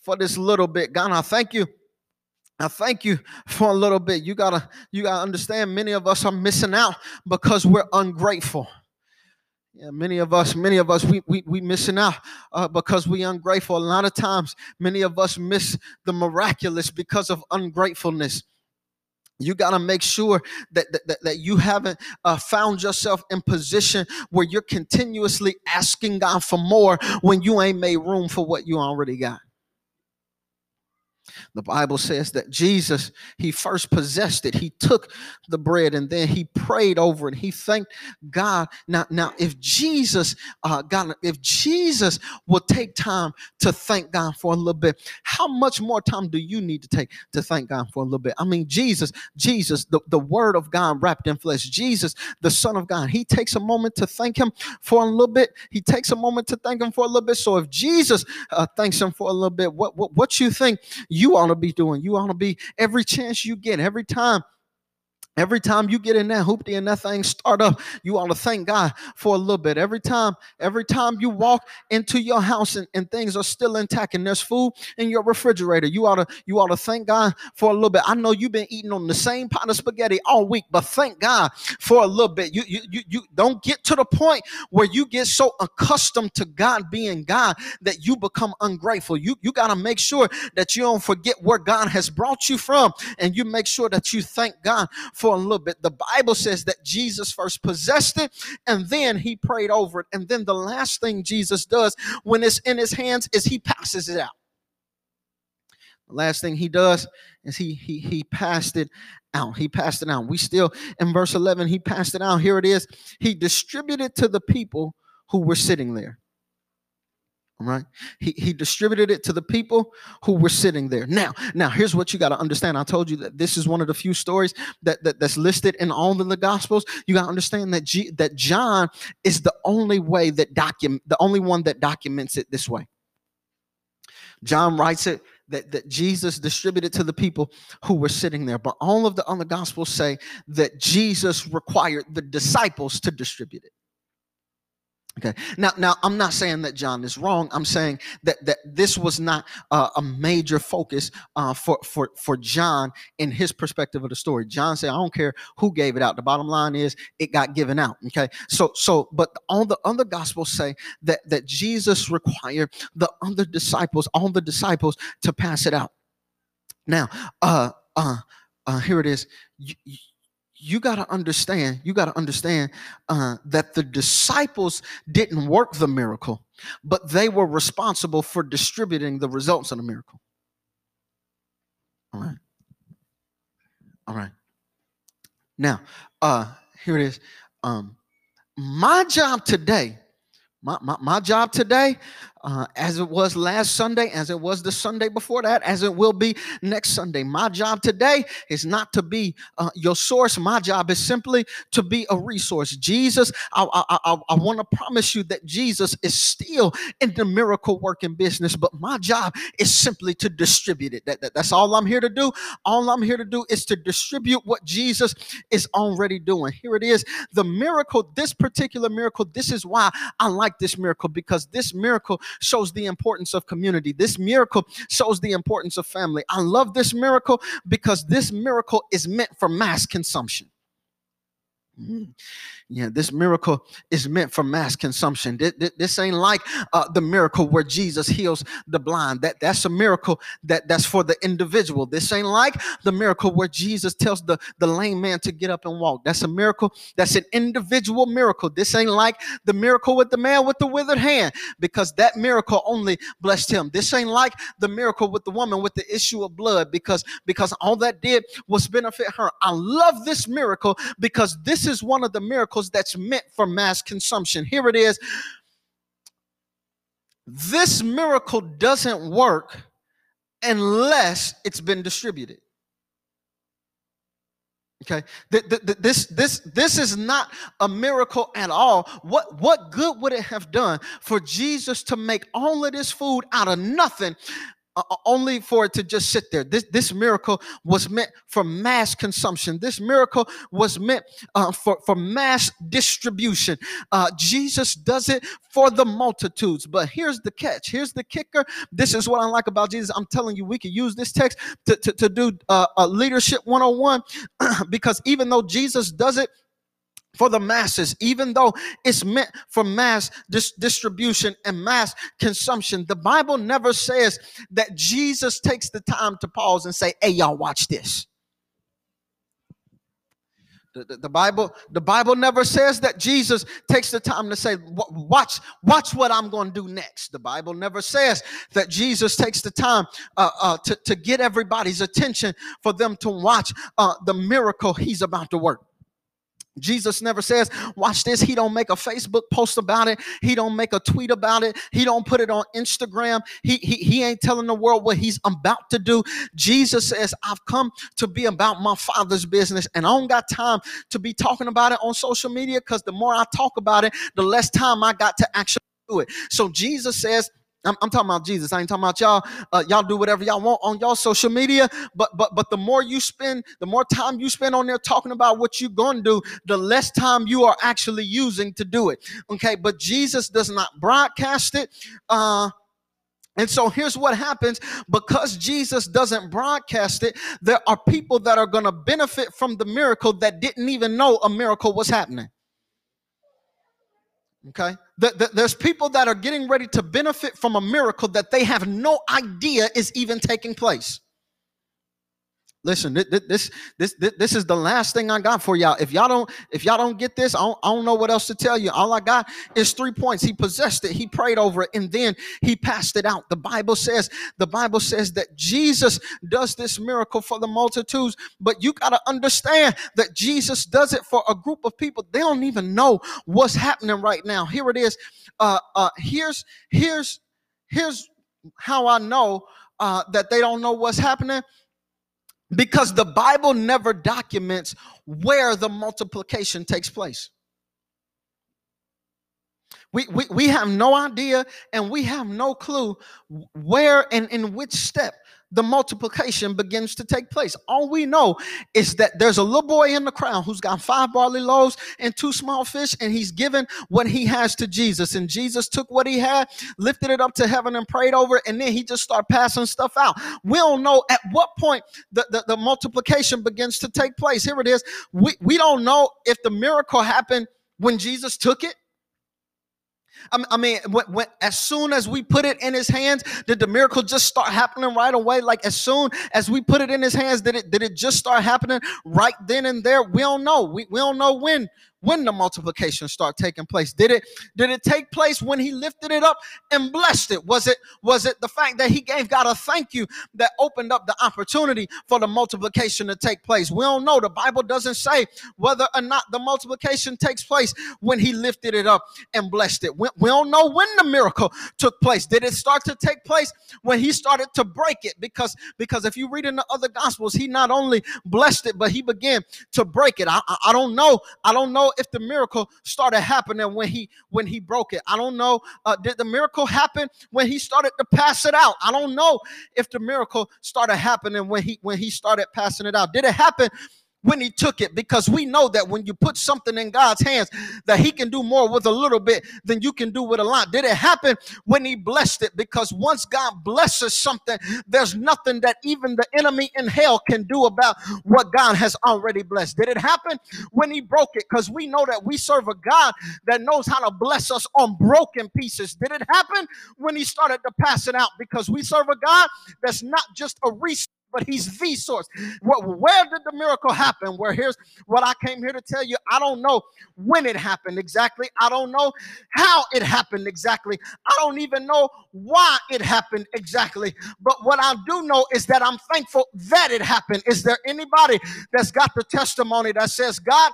for this little bit. God, I thank you. I thank you for a little bit. You gotta, you gotta understand. Many of us are missing out because we're ungrateful. Yeah, many of us, many of us, we we we missing out uh, because we ungrateful. A lot of times, many of us miss the miraculous because of ungratefulness. You got to make sure that, that, that you haven't uh, found yourself in position where you're continuously asking God for more when you ain't made room for what you already got. The Bible says that Jesus, he first possessed it. He took the bread and then he prayed over it. He thanked God. Now, now if Jesus, uh, God, if Jesus will take time to thank God for a little bit, how much more time do you need to take to thank God for a little bit? I mean, Jesus, Jesus, the, the word of God wrapped in flesh, Jesus, the Son of God, he takes a moment to thank him for a little bit. He takes a moment to thank him for a little bit. So if Jesus uh, thanks him for a little bit, what, what, what you think you ought to be doing. You ought to be every chance you get, every time Every time you get in that hoopty and that thing start up, you ought to thank God for a little bit. Every time, every time you walk into your house and, and things are still intact and there's food in your refrigerator, you ought to you ought to thank God for a little bit. I know you've been eating on the same pot of spaghetti all week, but thank God for a little bit. You you you, you don't get to the point where you get so accustomed to God being God that you become ungrateful. You you got to make sure that you don't forget where God has brought you from and you make sure that you thank God for for a little bit. The Bible says that Jesus first possessed it and then he prayed over it. And then the last thing Jesus does when it's in his hands is he passes it out. The last thing he does is he he he passed it out. He passed it out. We still in verse 11, he passed it out. Here it is. He distributed to the people who were sitting there. Right, He, he distributed it to the people who were sitting there. Now, now here's what you got to understand. I told you that this is one of the few stories that, that that's listed in all of the gospels. You got to understand that G, that John is the only way that document the only one that documents it this way. John writes it that, that Jesus distributed to the people who were sitting there. But all of the other gospels say that Jesus required the disciples to distribute it. Okay. Now, now I'm not saying that John is wrong. I'm saying that that this was not uh, a major focus uh, for for for John in his perspective of the story. John said, "I don't care who gave it out. The bottom line is it got given out." Okay. So so, but all the other gospels say that that Jesus required the other disciples, all the disciples, to pass it out. Now, uh, uh, uh here it is. You, you got to understand, you got to understand uh, that the disciples didn't work the miracle, but they were responsible for distributing the results of the miracle. All right. All right. Now, uh, here it is. Um, my job today, my, my, my job today uh, as it was last Sunday, as it was the Sunday before that, as it will be next Sunday. My job today is not to be uh, your source. My job is simply to be a resource. Jesus, I, I, I, I want to promise you that Jesus is still in the miracle working business, but my job is simply to distribute it. That, that, that's all I'm here to do. All I'm here to do is to distribute what Jesus is already doing. Here it is. The miracle, this particular miracle, this is why I like this miracle because this miracle shows the importance of community. This miracle shows the importance of family. I love this miracle because this miracle is meant for mass consumption. Mm. Yeah, this miracle is meant for mass consumption. This, ain't like uh, the miracle where Jesus heals the blind. That that's a miracle that that's for the individual. This ain't like the miracle where Jesus tells the the lame man to get up and walk. That's a miracle. That's an individual miracle. This ain't like the miracle with the man with the withered hand because that miracle only blessed him. This ain't like the miracle with the woman with the issue of blood because because all that did was benefit her. I love this miracle because this is one of the miracles miracles that's meant for mass consumption. Here it is. This miracle doesn't work unless it's been distributed. Okay, this this this is not a miracle at all. What what good would it have done for Jesus to make all of this food out of nothing only for it to just sit there. This, this miracle was meant for mass consumption. This miracle was meant uh, for, for mass distribution. Uh, Jesus does it for the multitudes. But here's the catch. Here's the kicker. This is what I like about Jesus. I'm telling you, we could use this text to, to, to do uh, a leadership 101 because even though Jesus does it for the masses, even though it's meant for mass dis- distribution and mass consumption. The Bible never says that Jesus takes the time to pause and say, Hey, y'all, watch this. The, the, the, Bible, the Bible never says that Jesus takes the time to say, "Watch, watch what I'm going to do next." The Bible never says that Jesus takes the time uh, uh, to to get everybody's attention for them to watch uh, the miracle He's about to work. Jesus never says, watch this. He don't make a Facebook post about it. He don't make a tweet about it. He don't put it on Instagram. He, he, he ain't telling the world what he's about to do. Jesus says, I've come to be about my father's business and I don't got time to be talking about it on social media because the more I talk about it, the less time I got to actually do it. So Jesus says, I'm, I'm, talking about Jesus. I ain't talking about y'all. Uh, y'all do whatever y'all want on y'all social media. But but but the more you spend, the more time you spend on there talking about what you're gonna do, the less time you are actually using to do it. Okay. But Jesus does not broadcast it. Uh, and so here's what happens because Jesus doesn't broadcast it, there are people that are going to benefit from the miracle that didn't even know a miracle was happening. Okay? There's people that are getting ready to benefit from a miracle that they have no idea is even taking place. Listen, this this this this is the last thing I got for y'all. If y'all don't if y'all don't get this, I don't, I don't know what else to tell you. All I got is three points. He possessed it, he prayed over it, and then he passed it out. The Bible says the Bible says that Jesus does this miracle for the multitudes, but you got to understand that Jesus does it for a group of people. They don't even know what's happening right now. Here it is. Uh, uh, here's here's here's how I know uh, that they don't know what's happening because the Bible never documents where the multiplication takes place. We, we, we have no idea and we have no clue where and in which step the multiplication begins to take place. All we know is that there's a little boy in the crowd who's got five barley loaves and two small fish, and he's given what he has to Jesus. And Jesus took what he had, lifted it up to heaven, and prayed over it, and then he just started passing stuff out. We don't know at what point the, the, the multiplication begins to take place. Here it is. We, we don't know if the miracle happened when Jesus took it I mean, when, when, as soon as we put it in his hands, did the miracle just start happening right away? Like as soon as we put it in his hands, did it did it just start happening right then and there? We don't know. We, we don't know when when the multiplication start taking place? Did it did it take place when he lifted it up and blessed it? Was it was it the fact that he gave god a thank you that opened up the opportunity for the multiplication to take place? We don't know. The bible doesn't say whether or not the multiplication takes place when he lifted it up and blessed it. We, we don't know when the miracle took place. Did it start to take place when he started to break it? Because because if you read in the other gospels he not only blessed it but he began to break it. I, I, I don't know. I don't know if the miracle started happening when he when he broke it. I don't know. Uh, did the miracle happen when he started to pass it out? I don't know if the miracle started happening when he when he started passing it out. Did it happen when he took it because we know that when you put something in God's hands that he can do more with a little bit than you can do with a lot. Did it happen when he blessed it because once God blesses something there's nothing that even the enemy in hell can do about what God has already blessed. Did it happen when he broke it because we know that we serve a God that knows how to bless us on broken pieces. Did it happen when he started to pass it out because we serve a God that's not just a resource but he's the source. Where did the miracle happen? Where here's what I came here to tell you. I don't know when it happened exactly. I don't know how it happened exactly. I don't even know why it happened exactly. But what I do know is that I'm thankful that it happened. Is there anybody that's got the testimony that says, God,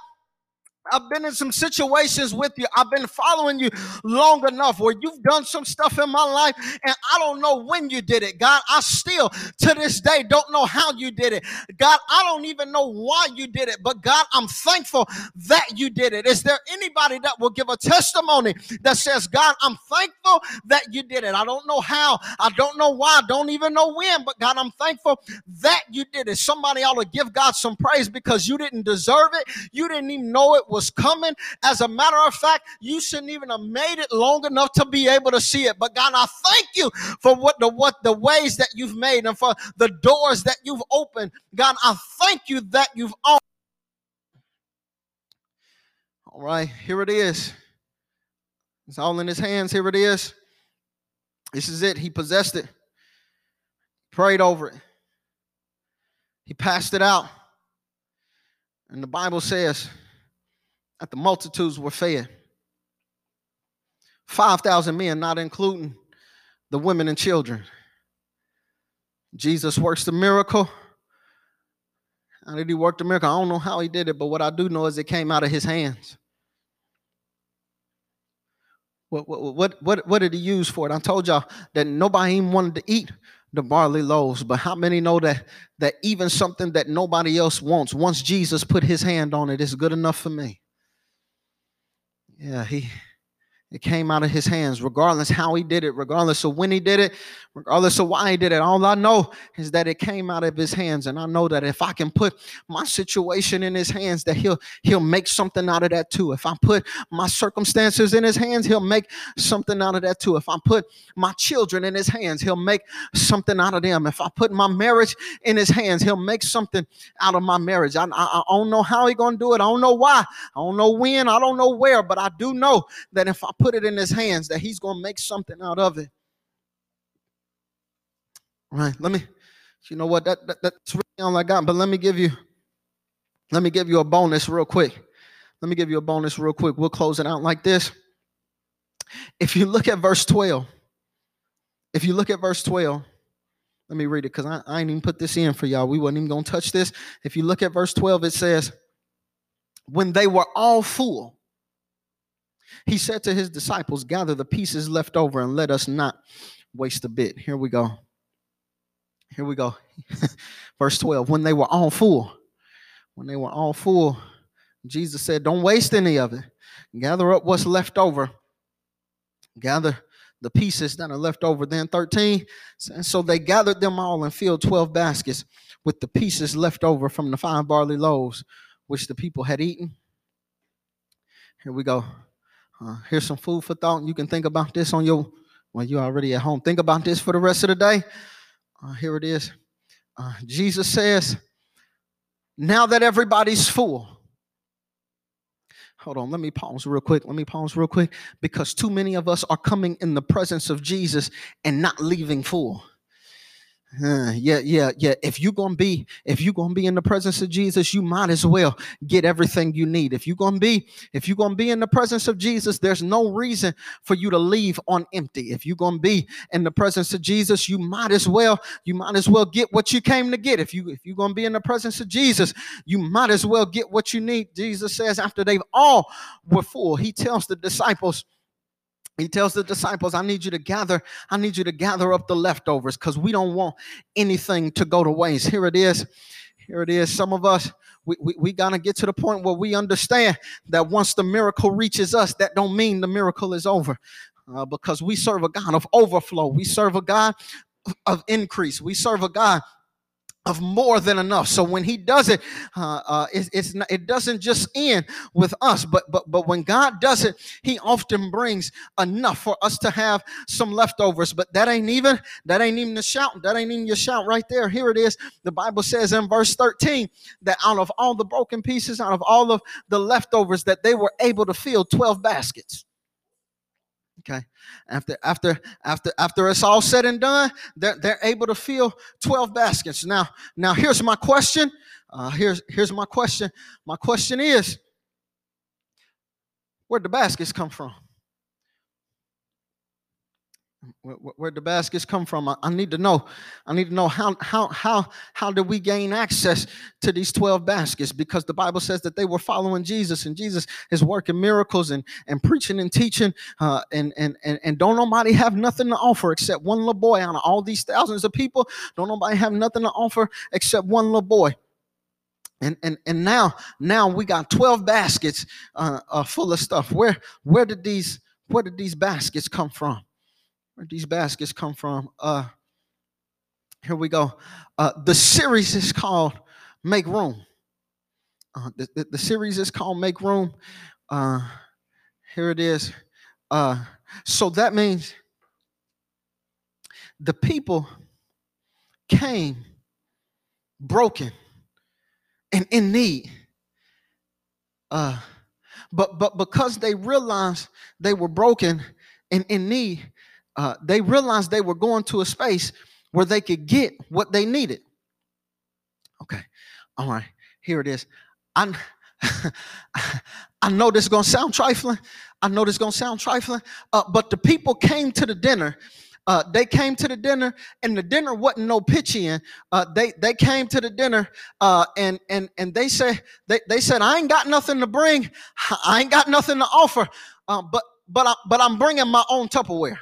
I've been in some situations with you. I've been following you long enough where you've done some stuff in my life and I don't know when you did it. God, I still to this day don't know how you did it. God, I don't even know why you did it, but God, I'm thankful that you did it. Is there anybody that will give a testimony that says, God, I'm thankful that you did it? I don't know how, I don't know why, I don't even know when, but God, I'm thankful that you did it. Somebody ought to give God some praise because you didn't deserve it, you didn't even know it was coming. As a matter of fact, you shouldn't even have made it long enough to be able to see it. But God, I thank you for what the what the ways that you've made and for the doors that you've opened. God, I thank you that you've opened. All right, here it is. It's all in his hands. Here it is. This is it. He possessed it, prayed over it, he passed it out. And the Bible says, that the multitudes were fed. 5,000 men, not including the women and children. Jesus works the miracle. How did he work the miracle? I don't know how he did it, but what I do know is it came out of his hands. What, what, what, what, what did he use for it? I told y'all that nobody even wanted to eat the barley loaves, but how many know that that even something that nobody else wants, once Jesus put his hand on it, is good enough for me? Yeah, he it came out of his hands, regardless how he did it, regardless of when he did it, regardless of why he did it. All I know is that it came out of his hands. And I know that if I can put my situation in his hands, that he'll he'll make something out of that too. If I put my circumstances in his hands, he'll make something out of that too. If I put my children in his hands, he'll make something out of them. If I put my marriage in his hands, he'll make something out of my marriage. I, I, I don't know how he's gonna do it. I don't know why. I don't know when. I don't know where, but I do know that if I put it in his hands that he's going to make something out of it. Right? Let me, you know what? That, that that's really all I got. But let me give you, let me give you a bonus real quick. Let me give you a bonus real quick. We'll close it out like this. If you look at verse 12, if you look at verse 12, let me read it because I, I ain't even put this in for y'all. We wasn't even going to touch this. If you look at verse 12, it says, When they were all full, he said to his disciples, Gather the pieces left over and let us not waste a bit. Here we go. Here we go. Verse 12. When they were all full, when they were all full, Jesus said, Don't waste any of it. Gather up what's left over. Gather the pieces that are left over. Then 13, and so they gathered them all and filled 12 baskets with the pieces left over from the five barley loaves which the people had eaten. Here we go. Uh, here's some food for thought. You can think about this on your, well, you're already at home. Think about this for the rest of the day. Uh, here it is. Uh, Jesus says, now that everybody's full, Hold on, let me pause real quick. Let me pause real quick because too many of us are coming in the presence of Jesus and not leaving full. Yeah, yeah, yeah. If you're gonna be, if you're gonna be in the presence of Jesus, you might as well get everything you need. If you're gonna be, if you're gonna be in the presence of Jesus, there's no reason for you to leave on empty. If you're gonna be in the presence of Jesus, you might as well, you might as well get what you came to get. If you if you're gonna be in the presence of Jesus, you might as well get what you need. Jesus says after they've all were full, he tells the disciples he tells the disciples, I need you to gather, I need you to gather up the leftovers because we don't want anything to go to waste. Here it is. Here it is. Some of us, we, we, we got to get to the point where we understand that once the miracle reaches us, that don't mean the miracle is over. Uh, because we serve a God of overflow. We serve a God of increase. We serve a God of more than enough. So when he does it, uh, uh, it, it's not, it doesn't just end with us, but but but when God does it, He often brings enough for us to have some leftovers. But that ain't even that ain't even the shout. That ain't even your shout right there. Here it is. The Bible says in verse thirteen that out of all the broken pieces, out of all of the leftovers, that they were able to fill twelve baskets. Okay. After after after after it's all said and done, they're, they're able to fill 12 baskets. Now, now here's my question. Uh, here's here's my question. My question is, where'd the baskets come from? Where, where the baskets come from? I, I, need to know. I need to know how how how how did we gain access to these twelve baskets? Because the Bible says that they were following Jesus, and Jesus is working miracles and and preaching and teaching, uh, and and and and don't nobody have nothing to offer except one little boy out of all these thousands of people. Don't nobody have nothing to offer except one little boy. And, and, and now now we got 12 baskets uh, uh, full of stuff. Where where did these where did these baskets come from? Where these baskets come from. Uh, here we go. Uh, the series is called Make Room. Uh, the, the, the, series is called Make Room. Uh, here it is. Uh, so that means the people came broken and in need. Uh, but but because they realized they were broken and in need, uh, they realized they were going to a space where they could get what they needed. Okay, all right, here it is. I, I know this is gonna sound trifling. I know this is gonna sound trifling, uh, but the people came to the dinner. Uh, they came to the dinner, and the dinner wasn't no pitching. Uh, they they came to the dinner, uh, and and and they said they, they said I ain't got nothing to bring, I ain't got nothing to offer, uh, but but I, but I'm bringing my own Tupperware.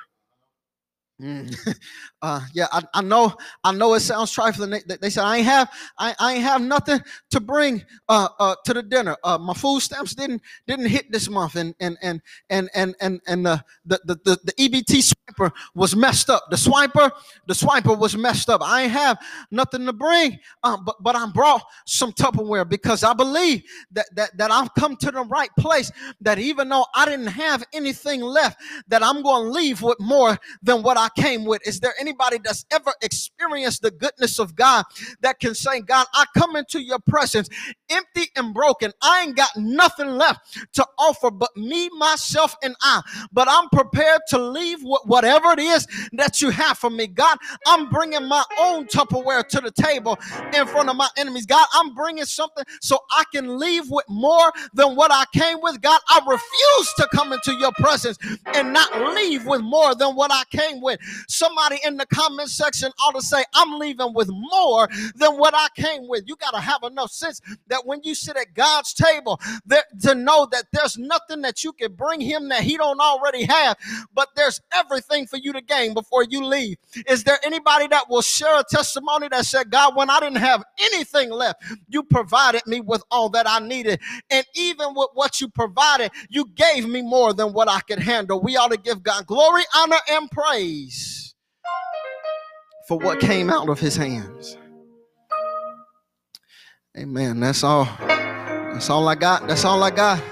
Mm. uh, yeah, I, I, know. I know it sounds trifling. They, they said I ain't have. I, I ain't have nothing to bring uh, uh, to the dinner. Uh, my food stamps didn't didn't hit this month, and and and and and and and the the the, the, EBT swiper was messed up. The swiper, the swiper was messed up. I ain't have nothing to bring, uh, but but I brought some Tupperware because I believe that that that I've come to the right place. That even though I didn't have anything left, that I'm going to leave with more than what I came with. Is there anybody that's ever experienced the goodness of God that can say, God, I come into your presence empty and broken. I ain't got nothing left to offer but me, myself, and I. But I'm prepared to leave whatever it is that you have for me. God, I'm bringing my own Tupperware to the table in front of my enemies. God, I'm bringing something so I can leave with more than what I came with. God, I refuse to come into your presence and not leave with more than what I came with. With. Somebody in the comment section ought to say, I'm leaving with more than what I came with. You got to have enough sense that when you sit at God's table, there, to know that there's nothing that you can bring him that he don't already have, but there's everything for you to gain before you leave. Is there anybody that will share a testimony that said, God, when I didn't have anything left, you provided me with all that I needed. And even with what you provided, you gave me more than what I could handle. We ought to give God glory, honor, and praise for what came out of his hands. Amen. That's all. That's all I got. That's all I got.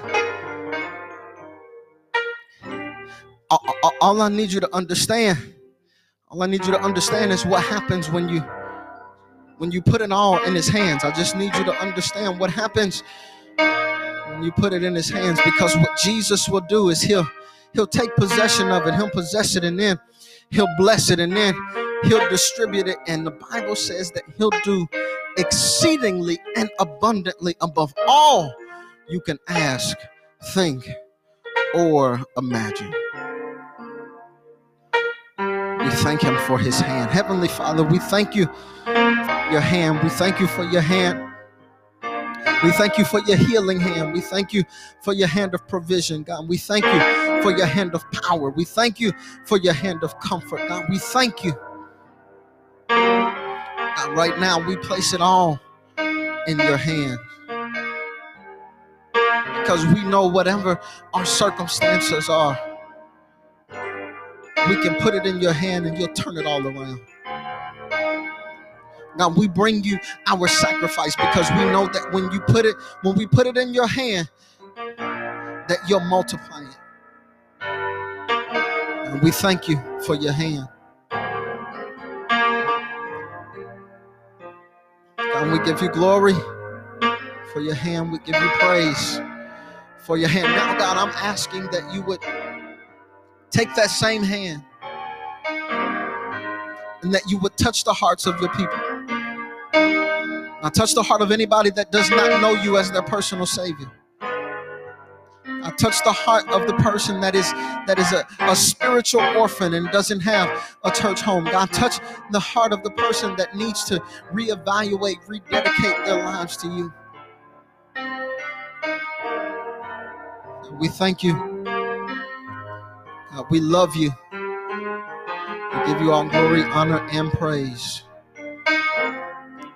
All I need you to understand, all I need you to understand is what happens when you when you put it all in his hands. I just need you to understand what happens when you put it in his hands because what Jesus will do is he'll he'll take possession of it, he'll possess it and then he'll bless it and then he'll distribute it and the Bible says that he'll do exceedingly and abundantly above all you can ask, think, or imagine. We thank Him for His hand. Heavenly Father, we thank you your hand. We thank you for your hand. We thank you for your healing hand. We thank you for your hand of provision, God. We thank you for your hand of power. We thank you for your hand of comfort, God. We thank you right now, we place it all in your hand. Because we know whatever our circumstances are, we can put it in your hand and you'll turn it all around. God, we bring you our sacrifice because we know that when you put it, when we put it in your hand, that you'll multiply it. And we thank you for your hand. And we give you glory for your hand. We give you praise for your hand. Now, God, I'm asking that you would take that same hand and that you would touch the hearts of your people. Now, touch the heart of anybody that does not know you as their personal Savior. I touch the heart of the person that is that is a, a spiritual orphan and doesn't have a church home. God, touch the heart of the person that needs to reevaluate, rededicate their lives to you. We thank you. God, we love you. We give you all glory, honor, and praise.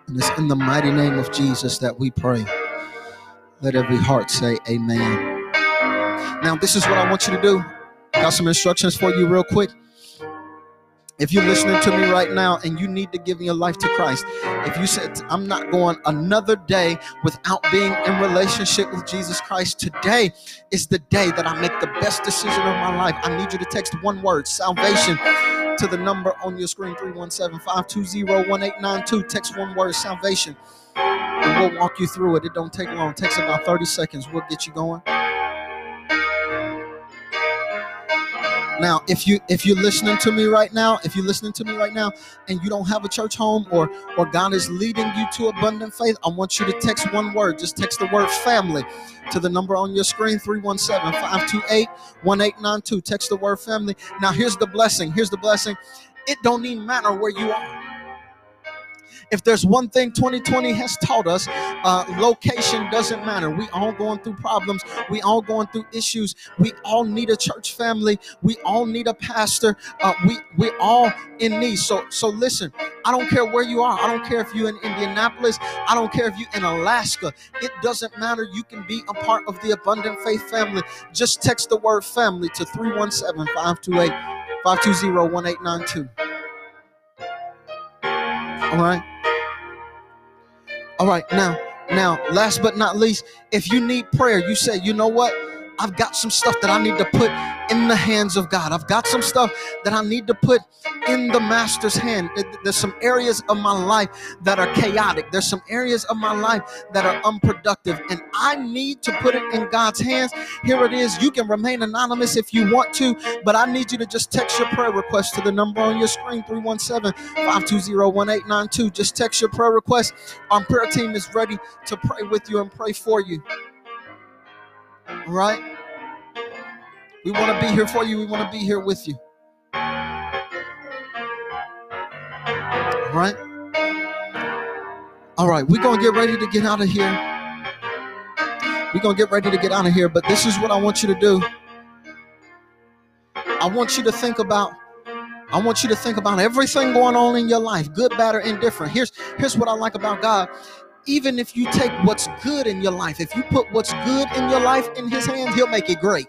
And it's in the mighty name of Jesus that we pray. Let every heart say, Amen. Now, this is what I want you to do. Got some instructions for you, real quick. If you're listening to me right now and you need to give your life to Christ, if you said, I'm not going another day without being in relationship with Jesus Christ, today is the day that I make the best decision of my life. I need you to text one word salvation to the number on your screen 317 520 1892. Text one word salvation and we'll walk you through it. It don't take long, it takes about 30 seconds. We'll get you going. Now, if you if you're listening to me right now, if you're listening to me right now and you don't have a church home or or God is leading you to abundant faith, I want you to text one word. Just text the word family to the number on your screen 317-528-1892. Text the word family. Now, here's the blessing. Here's the blessing. It don't even matter where you are. If there's one thing 2020 has taught us, uh, location doesn't matter. We all going through problems. We all going through issues. We all need a church family. We all need a pastor. Uh, we we all in need. So so listen. I don't care where you are. I don't care if you're in Indianapolis. I don't care if you're in Alaska. It doesn't matter. You can be a part of the Abundant Faith family. Just text the word family to 317 528 520 1892. All right. All right, now, now, last but not least, if you need prayer, you say, you know what? I've got some stuff that I need to put in the hands of God. I've got some stuff that I need to put in the master's hand. There's some areas of my life that are chaotic. There's some areas of my life that are unproductive, and I need to put it in God's hands. Here it is. You can remain anonymous if you want to, but I need you to just text your prayer request to the number on your screen 317 520 1892. Just text your prayer request. Our prayer team is ready to pray with you and pray for you. Right? We want to be here for you. We want to be here with you. Right? All right, we're gonna get ready to get out of here. We're gonna get ready to get out of here, but this is what I want you to do. I want you to think about I want you to think about everything going on in your life, good, bad, or indifferent. Here's here's what I like about God. Even if you take what's good in your life, if you put what's good in your life in his hands, he'll make it great.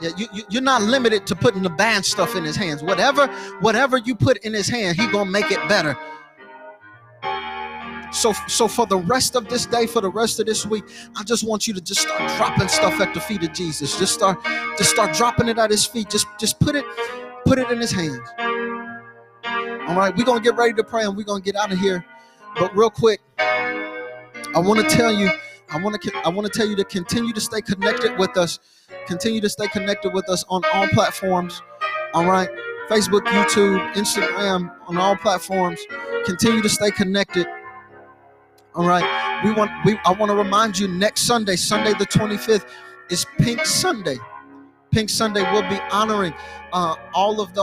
Yeah, you, you, you're not limited to putting the bad stuff in his hands. Whatever, whatever you put in his hand, he gonna make it better. So, so for the rest of this day, for the rest of this week, I just want you to just start dropping stuff at the feet of Jesus. Just start, just start dropping it at his feet. Just, just put it, put it in his hands. All right, we're gonna get ready to pray and we're gonna get out of here. But real quick, I want to tell you, I want to, I want to tell you to continue to stay connected with us. Continue to stay connected with us on all platforms. All right, Facebook, YouTube, Instagram, on all platforms. Continue to stay connected. All right. We want we I want to remind you next Sunday, Sunday the 25th, is Pink Sunday. Pink Sunday will be honoring uh, all of those.